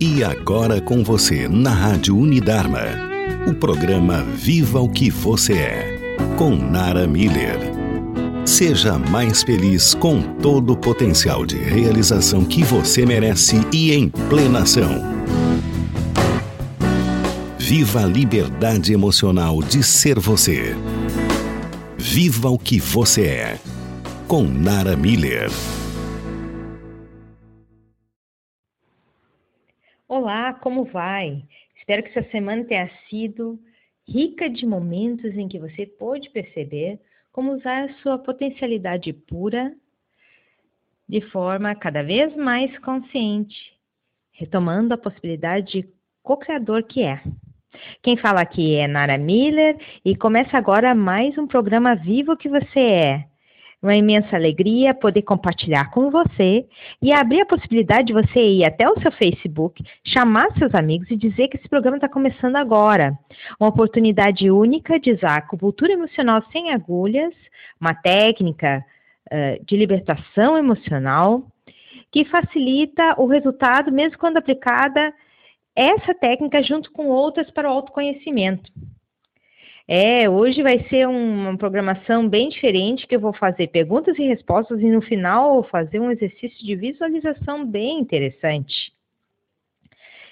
E agora com você na Rádio Unidarma, o programa Viva o que você é, com Nara Miller. Seja mais feliz com todo o potencial de realização que você merece e em plenação. Viva a liberdade emocional de ser você. Viva o que você é, com Nara Miller. Olá, como vai? Espero que essa semana tenha sido rica de momentos em que você pôde perceber como usar a sua potencialidade pura de forma cada vez mais consciente, retomando a possibilidade de co-criador que é. Quem fala aqui é Nara Miller e começa agora mais um programa Vivo que você é uma imensa alegria poder compartilhar com você e abrir a possibilidade de você ir até o seu Facebook, chamar seus amigos e dizer que esse programa está começando agora. Uma oportunidade única de usar acupuntura emocional sem agulhas, uma técnica uh, de libertação emocional que facilita o resultado, mesmo quando aplicada essa técnica junto com outras para o autoconhecimento. É, hoje vai ser uma programação bem diferente, que eu vou fazer perguntas e respostas e no final fazer um exercício de visualização bem interessante.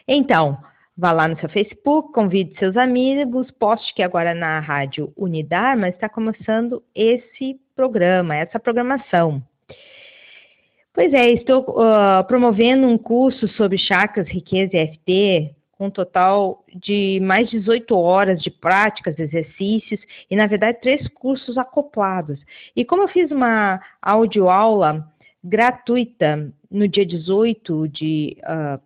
Então, vá lá no seu Facebook, convide seus amigos, poste que agora na rádio Unidar, está começando esse programa, essa programação. Pois é, estou uh, promovendo um curso sobre chakras, riqueza e FT com um total de mais de 18 horas de práticas, exercícios e, na verdade, três cursos acoplados. E como eu fiz uma audioaula gratuita no dia 18 de uh,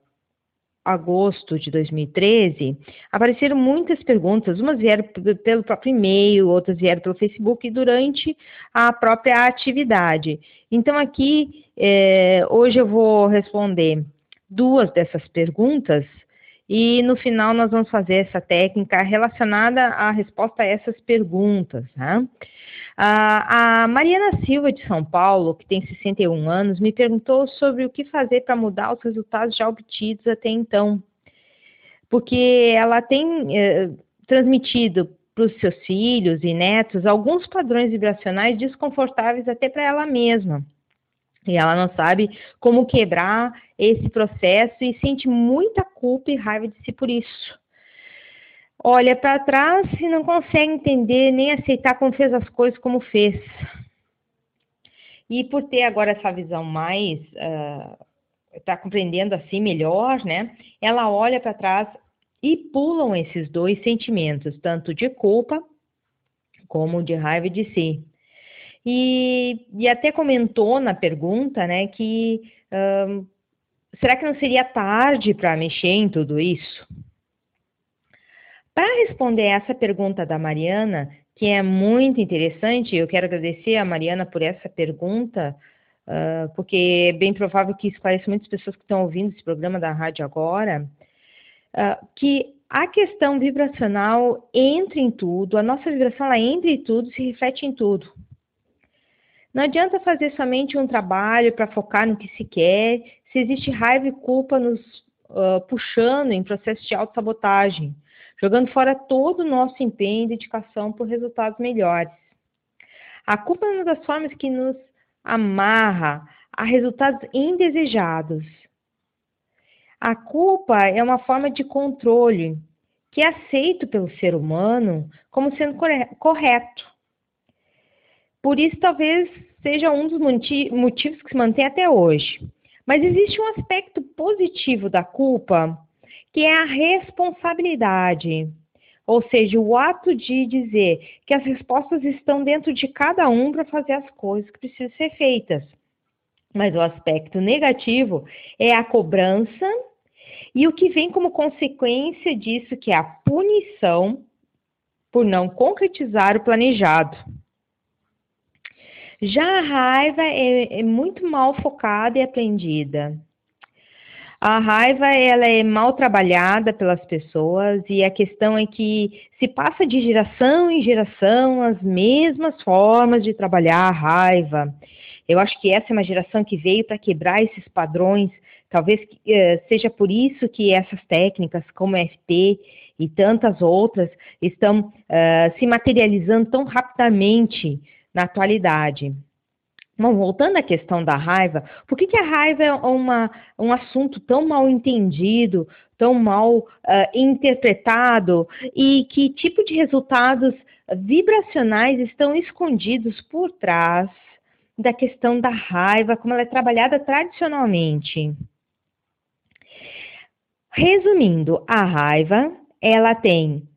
agosto de 2013, apareceram muitas perguntas, umas vieram pelo próprio e-mail, outras vieram pelo Facebook e durante a própria atividade. Então, aqui, eh, hoje eu vou responder duas dessas perguntas e no final nós vamos fazer essa técnica relacionada à resposta a essas perguntas. Né? A, Mariana Silva de São Paulo, que tem 61 anos, me perguntou sobre o que fazer para mudar os resultados já obtidos até então. Porque ela tem eh, transmitido para os seus filhos e netos alguns padrões vibracionais desconfortáveis até para ela mesma. E ela não sabe como quebrar esse processo e sente muita culpa e raiva de si por isso. Olha para trás e não consegue entender nem aceitar como fez as coisas como fez. E por ter agora essa visão mais, está ah, uh, compreendendo assim melhor, né? Ela olha para trás e pulam esses dois sentimentos, tanto de culpa como de raiva de si. E, e até comentou na pergunta, né, que um, será que não seria tarde para mexer em tudo isso? Para responder essa pergunta da Mariana, que é muito interessante, eu quero agradecer a Mariana por essa pergunta, uh, porque é bem provável que esclareça muitas pessoas que estão ouvindo esse programa da rádio agora, uh, que a questão vibracional entra em tudo, a nossa vibração ela entra em tudo, se reflete em tudo. Não adianta fazer somente um trabalho para focar no que se quer, se existe raiva e culpa nos uh, puxando em processo de autossabotagem, jogando fora todo o nosso empenho e dedicação por resultados melhores. A culpa é uma das formas que nos amarra a resultados indesejados. A culpa é uma forma de controle que é aceito pelo ser humano como sendo correto. Por isso, talvez seja um dos motivos que se mantém até hoje. Mas existe um aspecto positivo da culpa, que é a responsabilidade. Ou seja, o ato de dizer que as respostas estão dentro de cada um para fazer as coisas que precisam ser feitas. Mas o aspecto negativo é a cobrança e o que vem como consequência disso, que é a punição por não concretizar o planejado. Já a raiva é, é muito mal focada e aprendida. A raiva ela é mal trabalhada pelas pessoas e a questão é que se passa de geração em geração as mesmas formas de trabalhar a raiva. Eu acho que essa é uma geração que veio para quebrar esses padrões. Talvez uh, seja por isso que essas técnicas, como FT e tantas outras, estão uh, se materializando tão rapidamente na atualidade. Bom, voltando à questão da raiva, por que, que a raiva é uma, um assunto tão mal entendido, tão mal uh, interpretado e que tipo de resultados vibracionais estão escondidos por trás da questão da raiva, como ela é trabalhada tradicionalmente? Resumindo, a raiva, ela tem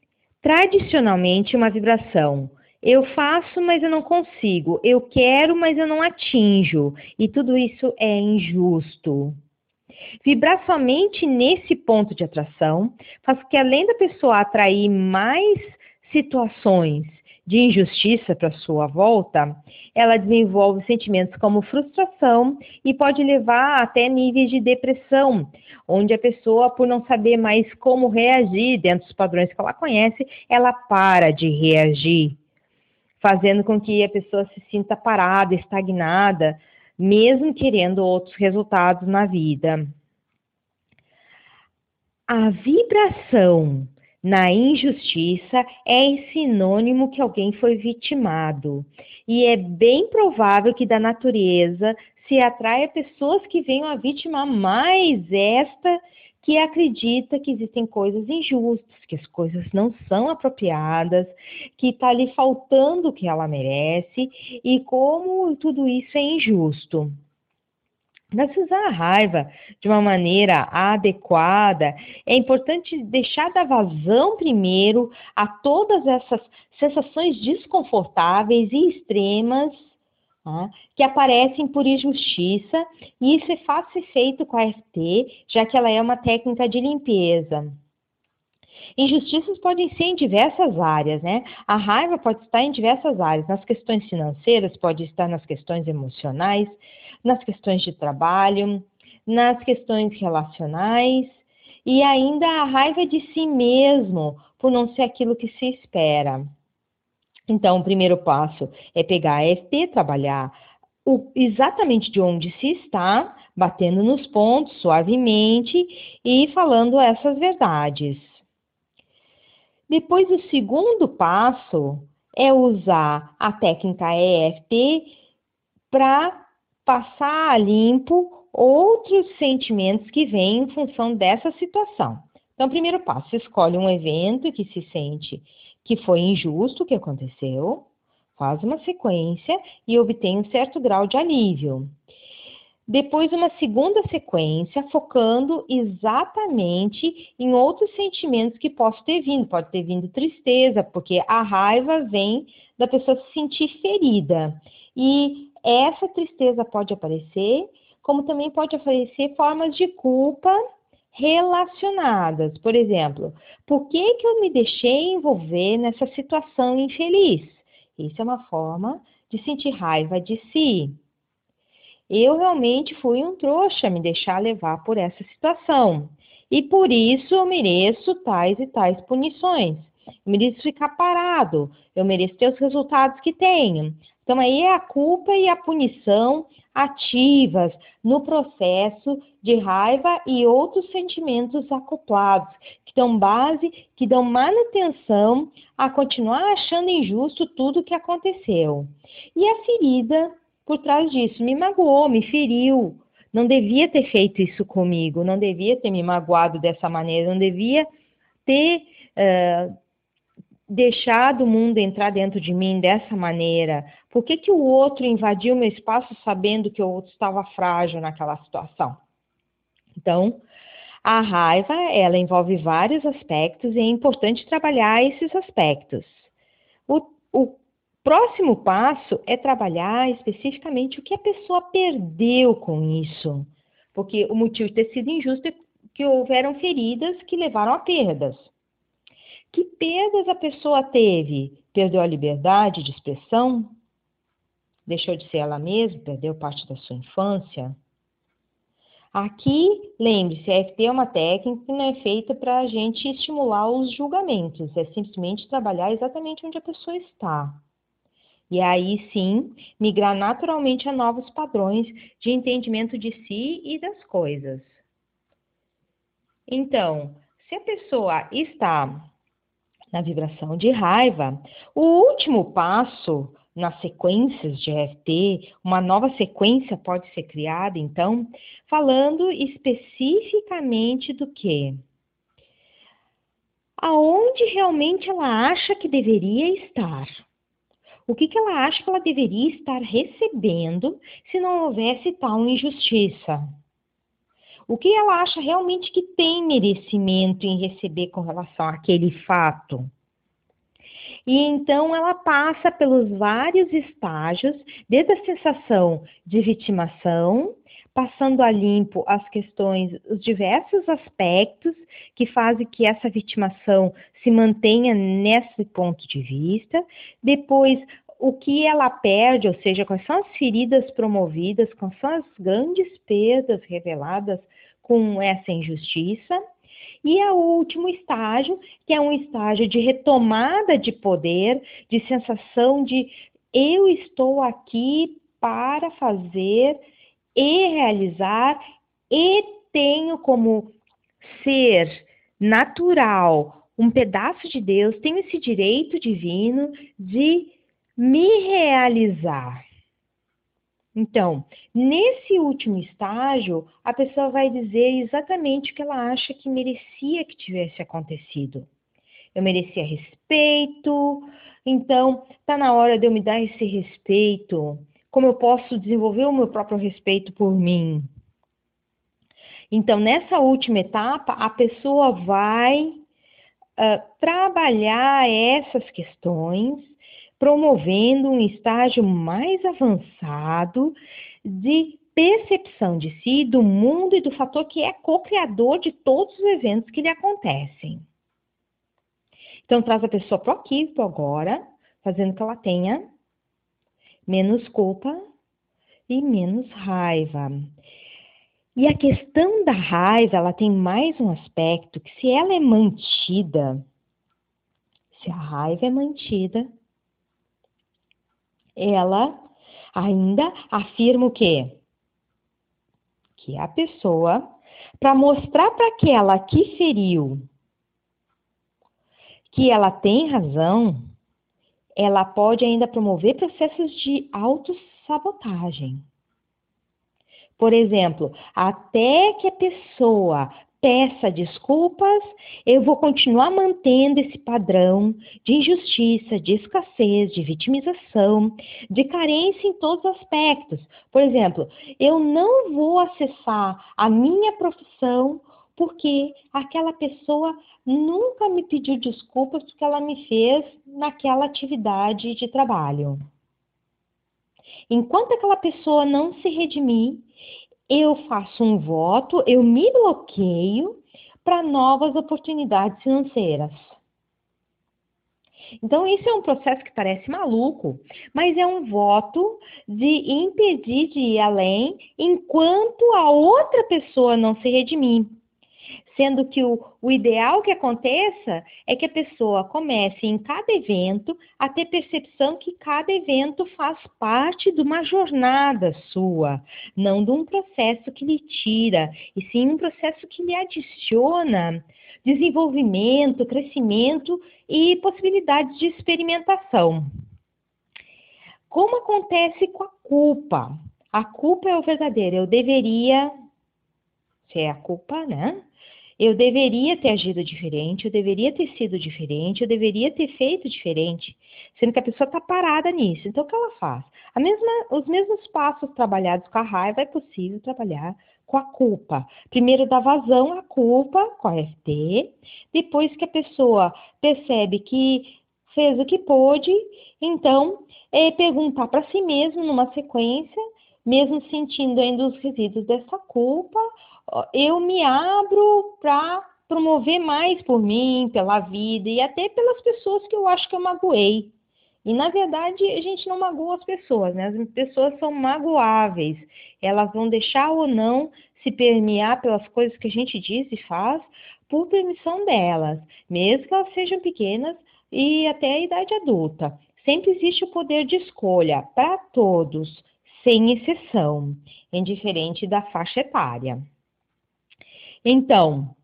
tradicionalmente uma vibração eu faço, mas eu não consigo. Eu quero, mas eu não atinjo. E tudo isso é injusto. Vibrar somente nesse ponto de atração faz com que, além da pessoa atrair mais situações de injustiça para sua volta, ela desenvolve sentimentos como frustração e pode levar até níveis de depressão, onde a pessoa, por não saber mais como reagir dentro dos padrões que ela conhece, ela para de reagir fazendo com que a pessoa se sinta parada, estagnada, mesmo querendo outros resultados na vida. A vibração na injustiça é sinônimo que alguém foi vitimado. E é bem provável que da natureza se atraia pessoas que venham a vítima mais esta que acredita que existem coisas injustas, que as coisas não são apropriadas, que está lhe faltando o que ela merece e como tudo isso é injusto. Mas se usar a raiva de uma maneira adequada, é importante deixar da vazão primeiro a todas essas sensações desconfortáveis e extremas Tá? que aparecem por injustiça, e isso é fácil ser feito com a FT, já que ela é uma técnica de limpeza. Injustiças podem ser em diversas áreas, né? A raiva pode estar em diversas áreas, nas questões financeiras, pode estar nas questões emocionais, nas questões de trabalho, nas questões relacionais, e ainda a raiva de si mesmo, por não ser aquilo que se espera. Então, o primeiro passo é pegar a FT, trabalhar o, exatamente de onde se está, batendo nos pontos suavemente e falando essas verdades. Depois, o segundo passo é usar a técnica EFT para passar a limpo outros sentimentos que vêm em função dessa situação. Então, primeiro passo, escolhe um evento que se sente que foi injusto o que aconteceu, faz uma sequência e obtém um certo grau de alívio. Depois, uma segunda sequência, focando exatamente em outros sentimentos que possam ter vindo. Pode ter vindo tristeza, porque a raiva vem da pessoa se sentir ferida. E essa tristeza pode aparecer, como também pode aparecer formas de culpa relacionadas. Por exemplo, por que, que eu me deixei envolver nessa situação infeliz? Isso é uma forma de sentir raiva de si. Eu realmente fui um trouxa me deixar levar por essa situação. E por isso eu mereço tais e tais punições. Eu mereço ficar parado. Eu mereço ter os resultados que tenho. Então aí é a culpa e a punição ativas no processo de raiva e outros sentimentos acoplados, que dão base, que dão manutenção a continuar achando injusto tudo o que aconteceu. E a ferida por trás disso me magoou, me feriu. Não devia ter feito isso comigo, não devia ter me magoado dessa maneira, não devia ter uh, deixado o mundo entrar dentro de mim dessa maneira? Por que, que o outro invadiu meu espaço sabendo que o outro estava frágil naquela situação? Então, a raiva, ela envolve vários aspectos e é importante trabalhar esses aspectos. O, o próximo passo é trabalhar especificamente o que a pessoa perdeu com isso. Porque o motivo de ter sido injusto é que houveram feridas que levaram a perdas. Que perdas a pessoa teve? Perdeu a liberdade de expressão? Deixou de ser ela mesma? Perdeu parte da sua infância? Aqui, lembre-se, a FT é uma técnica que não é feita para a gente estimular os julgamentos, é simplesmente trabalhar exatamente onde a pessoa está. E aí sim, migrar naturalmente a novos padrões de entendimento de si e das coisas. Então, se a pessoa está na vibração de raiva, o último passo nas sequências de EFT, uma nova sequência pode ser criada, então, falando especificamente do que? Aonde realmente ela acha que deveria estar? O que, que ela acha que ela deveria estar recebendo se não houvesse tal injustiça? O que ela acha realmente que tem merecimento em receber com relação àquele fato? E então ela passa pelos vários estágios, desde a sensação de vitimação, passando a limpo as questões, os diversos aspectos que fazem que essa vitimação se mantenha nesse ponto de vista, depois o que ela perde, ou seja, quais são as feridas promovidas, quais são as grandes perdas reveladas com essa injustiça, e é o último estágio, que é um estágio de retomada de poder, de sensação de eu estou aqui para fazer e realizar e tenho como ser natural um pedaço de Deus, tenho esse direito divino de me realizar. Então, nesse último estágio, a pessoa vai dizer exatamente o que ela acha que merecia que tivesse acontecido. Eu merecia respeito, então está na hora de eu me dar esse respeito. Como eu posso desenvolver o meu próprio respeito por mim? Então, nessa última etapa, a pessoa vai uh, trabalhar essas questões promovendo um estágio mais avançado de percepção de si, do mundo e do fator que é co-criador de todos os eventos que lhe acontecem. Então, traz a pessoa para o aqui, para agora, fazendo que ela tenha menos culpa e menos raiva. E a questão da raiva, ela tem mais um aspecto que se ela é mantida, se a raiva é mantida, ela ainda afirma o quê? Que a pessoa, para mostrar para aquela que feriu que ela tem razão, ela pode ainda promover processos de autossabotagem. Por exemplo, até que a pessoa peça desculpas, eu vou continuar mantendo esse padrão de injustiça, de escassez, de vitimização, de carência em todos os aspectos. Por exemplo, eu não vou acessar a minha profissão porque aquela pessoa nunca me pediu desculpas porque ela me fez naquela atividade de trabalho. Enquanto aquela pessoa não se redimir, eu faço um voto, eu me bloqueio para novas oportunidades financeiras. Então, isso é um processo que parece maluco, mas é um voto de impedir de ir além enquanto a outra pessoa não se redimir sendo que o, o ideal que aconteça é que a pessoa comece em cada evento a ter percepção que cada evento faz parte de uma jornada sua, não de um processo que lhe tira, e sim um processo que lhe adiciona desenvolvimento, crescimento e possibilidades de experimentação. Como acontece com a culpa? A culpa é o verdadeiro, eu deveria, se é a culpa, né? Eu deveria ter agido diferente, eu deveria ter sido diferente, eu deveria ter feito diferente, sendo que a pessoa está parada nisso. Então, o que ela faz? Mesma, os mesmos passos trabalhados com a raiva é possível trabalhar com a culpa. Primeiro dá vazão à culpa com a FT, depois que a pessoa percebe que fez o que pôde, então é perguntar para si mesmo numa sequência, mesmo sentindo ainda os resíduos dessa culpa, eu me abro para promover mais por mim, pela vida e até pelas pessoas que eu acho que eu magoei. E na verdade a gente não magoa as pessoas, né? As pessoas são magoáveis. Elas vão deixar ou não se permear pelas coisas que a gente diz e faz por permissão delas, mesmo que elas sejam pequenas e até a idade adulta. sempre existe o poder de escolha para todos, sem exceção, indiferente da faixa etária. Então,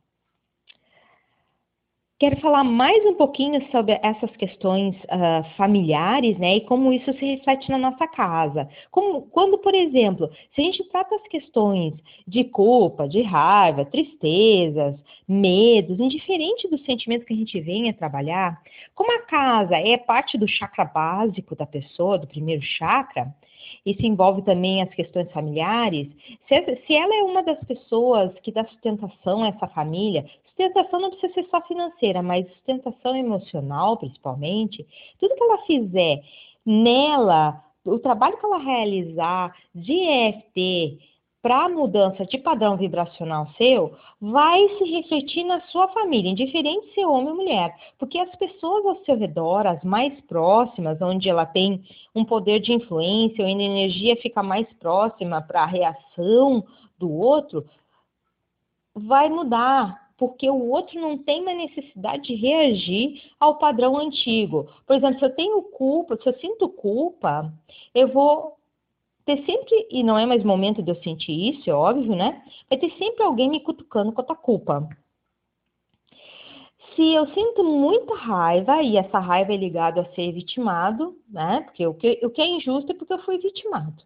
Quero falar mais um pouquinho sobre essas questões uh, familiares, né, e como isso se reflete na nossa casa. Como, quando, por exemplo, se a gente trata as questões de culpa, de raiva, tristezas, medos, indiferente dos sentimentos que a gente venha trabalhar, como a casa é parte do chakra básico da pessoa, do primeiro chakra, isso envolve também as questões familiares. Se, se, ela é uma das pessoas que dá sustentação a essa família, Sustentação não precisa ser só financeira, mas sustentação emocional, principalmente. Tudo que ela fizer nela, o trabalho que ela realizar de EFT para mudança de padrão vibracional seu, vai se refletir na sua família, indiferente se é homem ou mulher. Porque as pessoas ao seu redor, as mais próximas, onde ela tem um poder de influência, onde a energia fica mais próxima para a reação do outro, vai mudar porque o outro não tem uma necessidade de reagir ao padrão antigo. Por exemplo, se eu tenho culpa, se eu sinto culpa, eu vou ter sempre, e não é mais momento de eu sentir isso, é óbvio, né? Vai ter sempre alguém me cutucando com a culpa. Se eu sinto muita raiva, e essa raiva é ligada a ser vitimado, né? Porque o que, o que é injusto é porque eu fui vitimado.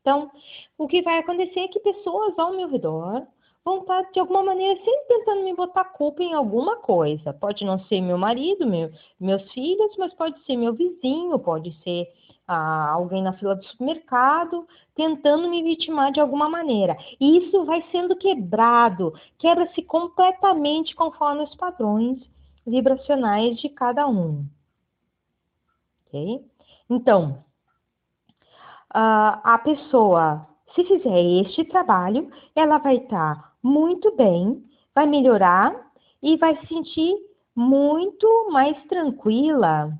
Então, o que vai acontecer é que pessoas ao meu redor vão estar, de alguma maneira, sempre tentando me botar culpa em alguma coisa. Pode não ser meu marido, meu, meus filhos, mas pode ser meu vizinho, pode ser ah, alguém na fila do supermercado, tentando me vitimar de alguma maneira. E isso vai sendo quebrado, quebra-se completamente conforme os padrões vibracionais de cada um. Ok? Então, a pessoa, se fizer este trabalho, ela vai estar muito bem, vai melhorar e vai se sentir muito mais tranquila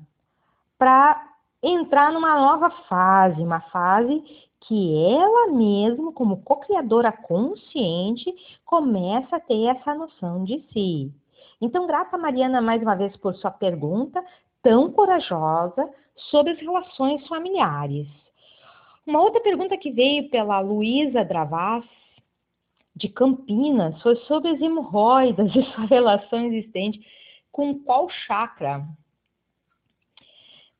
para entrar numa nova fase, uma fase que ela mesma, como co-criadora consciente, começa a ter essa noção de si. Então, grata Mariana mais uma vez por sua pergunta tão corajosa sobre as relações familiares. Uma outra pergunta que veio pela Luísa Dravas de Campinas foi sobre as hemorroidas e sua relação existente com qual chakra.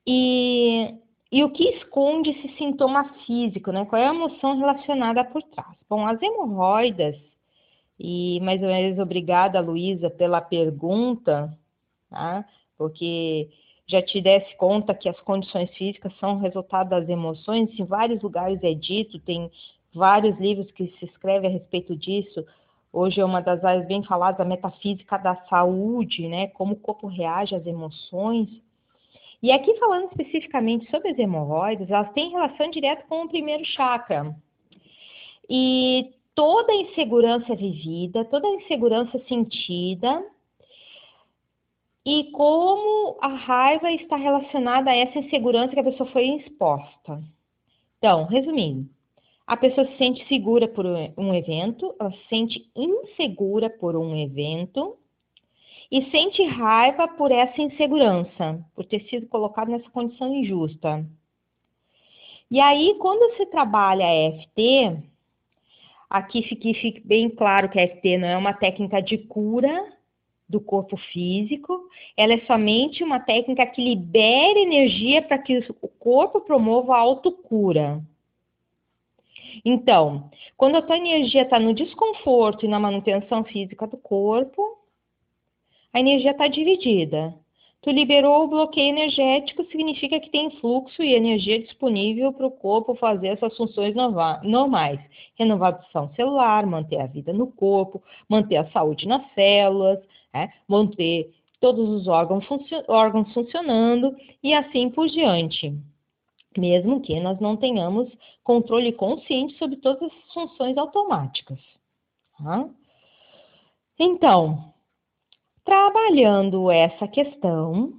E, e o que esconde esse sintoma físico, né? Qual é a emoção relacionada por trás? Bom, as hemorroidas, e mais ou menos obrigada, Luísa, pela pergunta, tá? porque já te desse conta que as condições físicas são resultado das emoções, em vários lugares é dito, tem vários livros que se escrevem a respeito disso. Hoje é uma das áreas bem faladas, a metafísica da saúde, né? Como o corpo reage às emoções. E aqui falando especificamente sobre as hemorroidas, elas têm relação direta com o primeiro chakra. E toda a insegurança vivida, toda a insegurança sentida, e como a raiva está relacionada a essa insegurança que a pessoa foi exposta. Então, resumindo, a pessoa se sente segura por um evento, ela se sente insegura por um evento e sente raiva por essa insegurança, por ter sido colocado nessa condição injusta. E aí, quando se trabalha a EFT, aqui fique, fique bem claro que a EFT não é uma técnica de cura do corpo físico, ela é somente uma técnica que libera energia para que o corpo promova a autocura. Então, quando a tua energia está no desconforto e na manutenção física do corpo, a energia está dividida. Tu liberou o bloqueio energético, significa que tem fluxo e energia disponível para o corpo fazer essas funções normais. Renovação celular, manter a vida no corpo, manter a saúde nas células, né? manter todos os órgãos, órgãos funcionando e assim por diante mesmo que nós não tenhamos controle consciente sobre todas as funções automáticas. Tá? Então, trabalhando essa questão,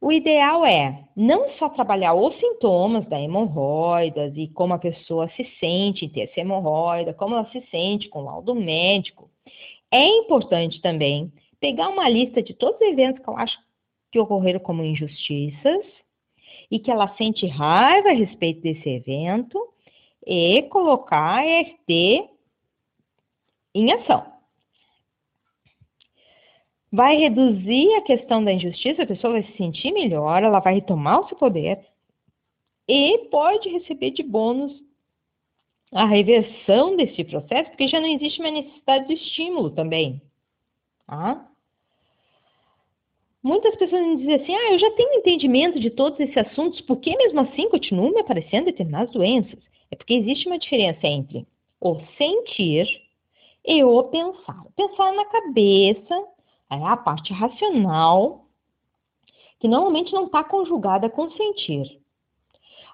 o ideal é não só trabalhar os sintomas da hemorroidas e como a pessoa se sente em ter essa hemorroida, como ela se sente com o laudo médico. É importante também pegar uma lista de todos os eventos que eu acho que ocorreram como injustiças e que ela sente raiva a respeito desse evento e colocar a EFT em ação. Vai reduzir a questão da injustiça, a pessoa vai se sentir melhor, ela vai retomar o seu poder e pode receber de bônus a reversão desse processo, porque já não existe mais necessidade de estímulo também. Tá? Muitas pessoas me dizem assim: ah, eu já tenho entendimento de todos esses assuntos, por que mesmo assim continuam me aparecendo determinadas doenças? É porque existe uma diferença entre o sentir e o pensar. Pensar na cabeça é a parte racional, que normalmente não está conjugada com sentir.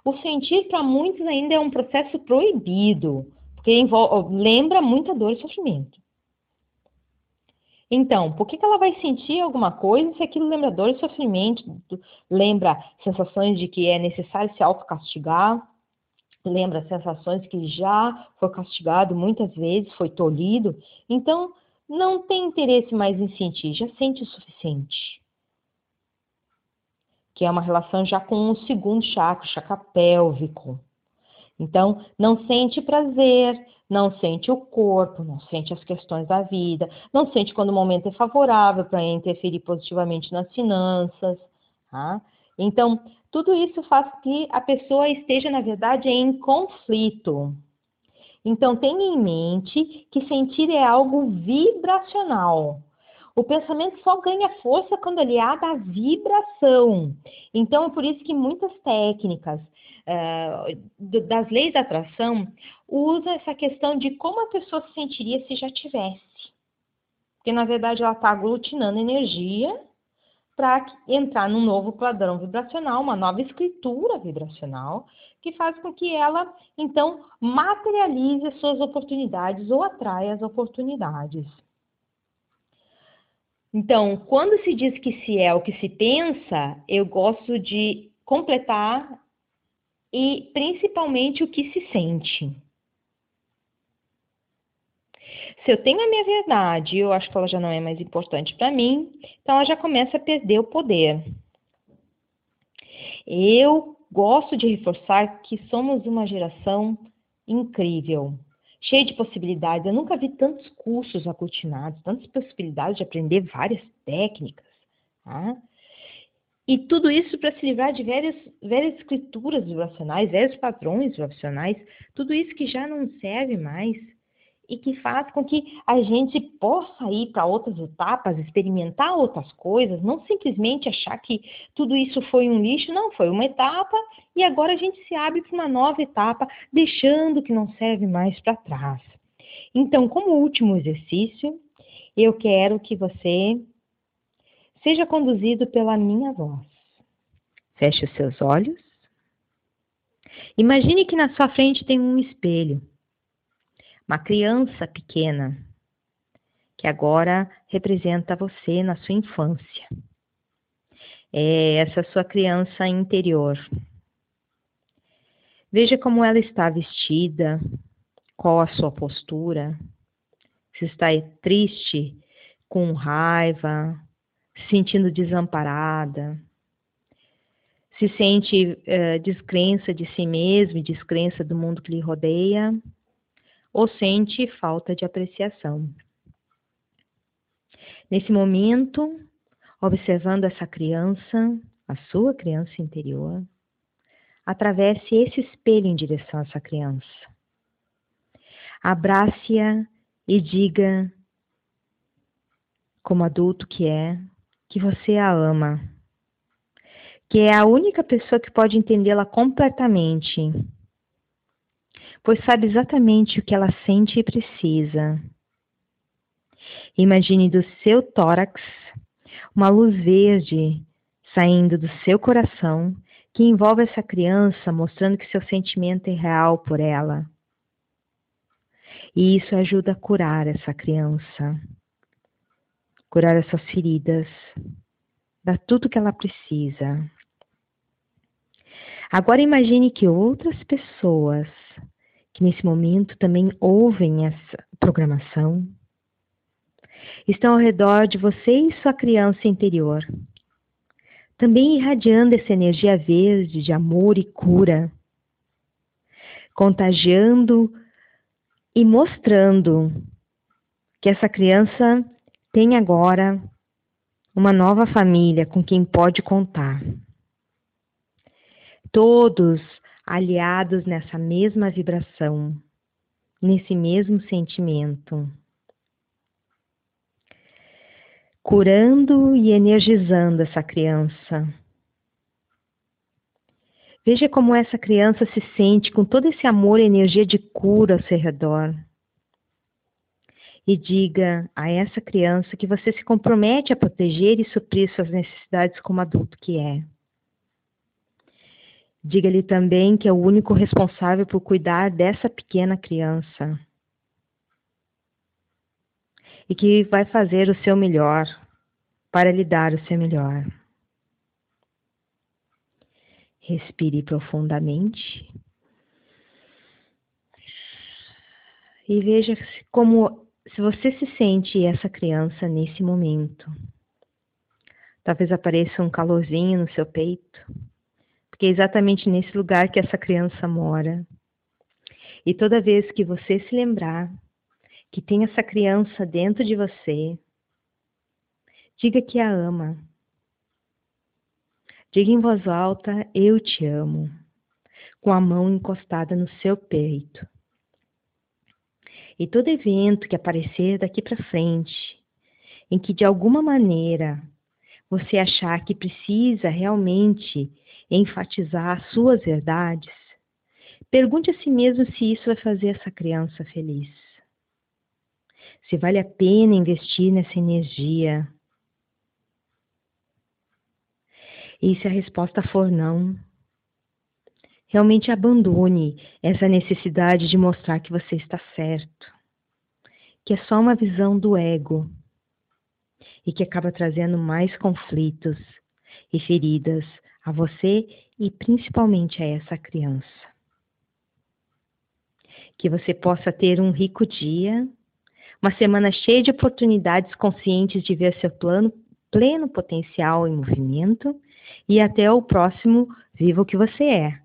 O sentir, para muitos, ainda é um processo proibido, porque lembra muita dor e sofrimento. Então, por que, que ela vai sentir alguma coisa se aquilo lembra dor e sofrimento, lembra sensações de que é necessário se autocastigar, lembra sensações que já foi castigado muitas vezes, foi tolhido? Então, não tem interesse mais em sentir, já sente o suficiente. Que é uma relação já com o segundo chakra, o chakra pélvico. Então, não sente prazer, não sente o corpo, não sente as questões da vida, não sente quando o momento é favorável para interferir positivamente nas finanças. Tá? Então, tudo isso faz que a pessoa esteja, na verdade, em conflito. Então, tenha em mente que sentir é algo vibracional. O pensamento só ganha força quando aliado à vibração. Então, é por isso que muitas técnicas uh, das leis da atração usam essa questão de como a pessoa se sentiria se já tivesse. Porque, na verdade, ela está aglutinando energia para entrar num novo padrão vibracional, uma nova escritura vibracional, que faz com que ela, então, materialize as suas oportunidades ou atraia as oportunidades. Então, quando se diz que se é o que se pensa, eu gosto de completar e principalmente o que se sente. Se eu tenho a minha verdade, eu acho que ela já não é mais importante para mim, então ela já começa a perder o poder. Eu Gosto de reforçar que somos uma geração incrível, cheia de possibilidades. Eu nunca vi tantos cursos aglutinados, tantas possibilidades de aprender várias técnicas. Tá? E tudo isso para se livrar de várias, várias escrituras vibracionais, vários padrões vibracionais, tudo isso que já não serve mais e que faz com que a gente possa ir para outras etapas, experimentar outras coisas, não simplesmente achar que tudo isso foi um lixo, não, foi uma etapa e agora a gente se abre para uma nova etapa, deixando que não serve mais para trás. Então, como último exercício, eu quero que você seja conduzido pela minha voz. Feche os seus olhos. Imagine que na sua frente tem um espelho uma criança pequena, que agora representa você na sua infância. É essa sua criança interior. Veja como ela está vestida, qual a sua postura, se está triste, com raiva, se sentindo desamparada, se sente uh, descrença de si mesmo e descrença do mundo que lhe rodeia, ou sente falta de apreciação. Nesse momento, observando essa criança, a sua criança interior, atravesse esse espelho em direção a essa criança. Abrace-a e diga, como adulto que é, que você a ama, que é a única pessoa que pode entendê-la completamente pois sabe exatamente o que ela sente e precisa. Imagine do seu tórax uma luz verde saindo do seu coração que envolve essa criança, mostrando que seu sentimento é real por ela. E isso ajuda a curar essa criança, curar essas feridas, dar tudo que ela precisa. Agora imagine que outras pessoas que nesse momento também ouvem essa programação, estão ao redor de você e sua criança interior, também irradiando essa energia verde de amor e cura, contagiando e mostrando que essa criança tem agora uma nova família com quem pode contar. Todos aliados nessa mesma vibração, nesse mesmo sentimento. Curando e energizando essa criança. Veja como essa criança se sente com todo esse amor e energia de cura ao seu redor. E diga a essa criança que você se compromete a proteger e suprir suas necessidades como adulto que é. Diga-lhe também que é o único responsável por cuidar dessa pequena criança. E que vai fazer o seu melhor para lhe dar o seu melhor. Respire profundamente. E veja como se você se sente essa criança nesse momento. Talvez apareça um calorzinho no seu peito porque é exatamente nesse lugar que essa criança mora. E toda vez que você se lembrar que tem essa criança dentro de você, diga que a ama. Diga em voz alta: Eu te amo, com a mão encostada no seu peito. E todo evento que aparecer daqui para frente, em que de alguma maneira você achar que precisa realmente enfatizar as suas verdades, pergunte a si mesmo se isso vai fazer essa criança feliz. Se vale a pena investir nessa energia. E se a resposta for não, realmente abandone essa necessidade de mostrar que você está certo, que é só uma visão do ego e que acaba trazendo mais conflitos e feridas a você e principalmente a essa criança. Que você possa ter um rico dia, uma semana cheia de oportunidades conscientes de ver seu plano, pleno potencial em movimento e até o próximo Viva o que você é.